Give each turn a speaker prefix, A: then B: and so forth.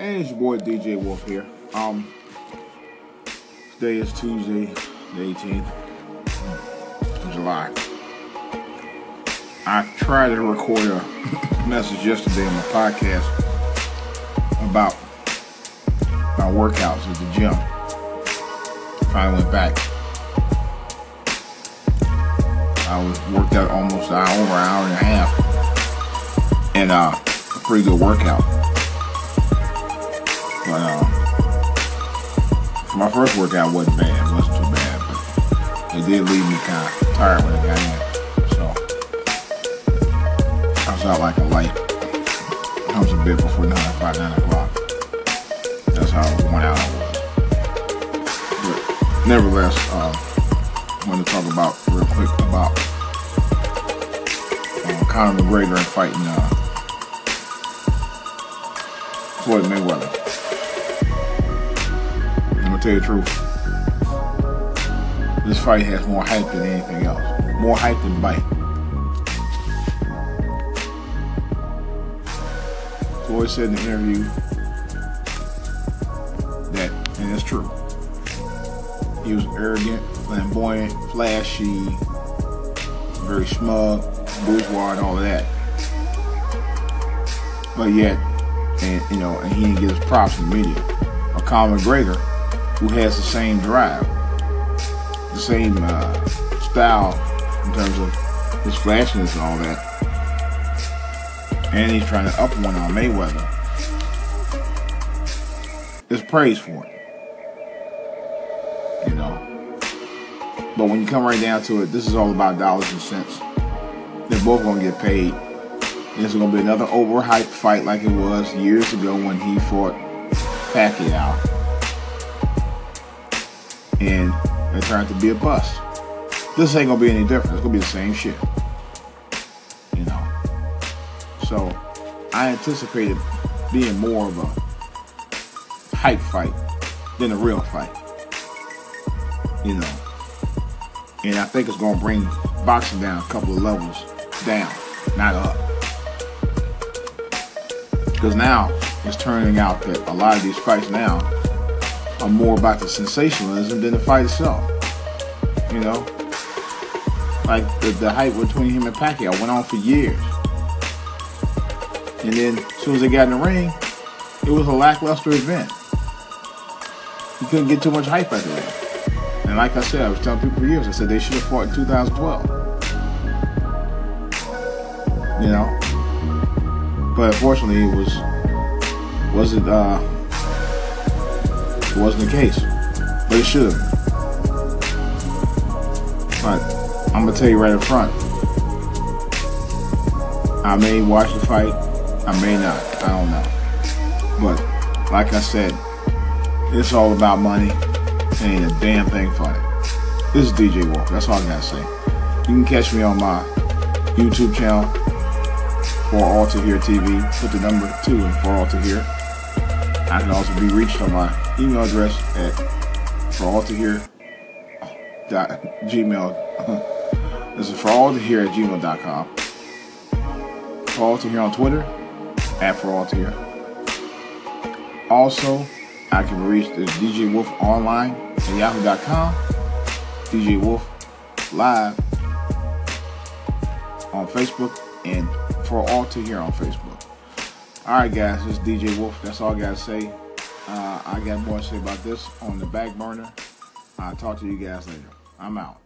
A: Hey, it's your boy DJ Wolf here. Um, today is Tuesday, the 18th of July. I tried to record a message yesterday on my podcast about my workouts at the gym. Finally went back. I was worked out almost an hour, an hour and a half, and uh, a pretty good workout. But for my first workout, wasn't bad. It wasn't too bad, but it did leave me kind of tired when I got in. So I was out like a light. I was a bit before nine, about nine o'clock. That's how worn out I was. But nevertheless, uh, I want to talk about real quick about uh, Conor McGregor and fighting uh, Floyd Mayweather. Gonna tell you the truth. This fight has more hype than anything else. More hype than bite. Floyd said in the interview that, and it's true, he was arrogant, flamboyant, flashy, very smug, bourgeois, and all of that. But yet, and you know, and he didn't get his props in the media. Or Conor McGregor, who has the same drive, the same uh, style in terms of his flashiness and all that. And he's trying to up one on Mayweather. It's praise for it. You know. But when you come right down to it, this is all about dollars and cents. They're both gonna get paid. This is gonna be another overhyped fight like it was years ago when he fought Pacquiao. And it turned out to be a bust. This ain't gonna be any different. It's gonna be the same shit. You know. So I anticipated being more of a hype fight than a real fight. You know. And I think it's gonna bring boxing down a couple of levels down, not up. Because now it's turning out that a lot of these fights now are more about the sensationalism than the fight itself. You know? Like the, the hype between him and Pacquiao went on for years. And then as soon as they got in the ring, it was a lackluster event. You couldn't get too much hype out of that. And like I said, I was telling people for years, I said they should have fought in 2012. You know? But unfortunately, it was wasn't uh it wasn't the case, but it should have. But I'm gonna tell you right up front, I may watch the fight, I may not, I don't know. But like I said, it's all about money. Ain't a damn thing funny. This is DJ Wolf. That's all I gotta say. You can catch me on my YouTube channel for all to hear TV. Put the number two in for all to hear. I can also be reached on my email address at for all to hear oh, dot gmail. this is for all to hear at gmail.com. For all to hear on Twitter at for all to hear. Also, I can reach at DJ Wolf online at yahoo.com. DJ Wolf live on Facebook and for all to hear on Facebook. All right, guys, this is DJ Wolf. That's all I got to say. Uh, I got more to say about this on the back burner. I'll talk to you guys later. I'm out.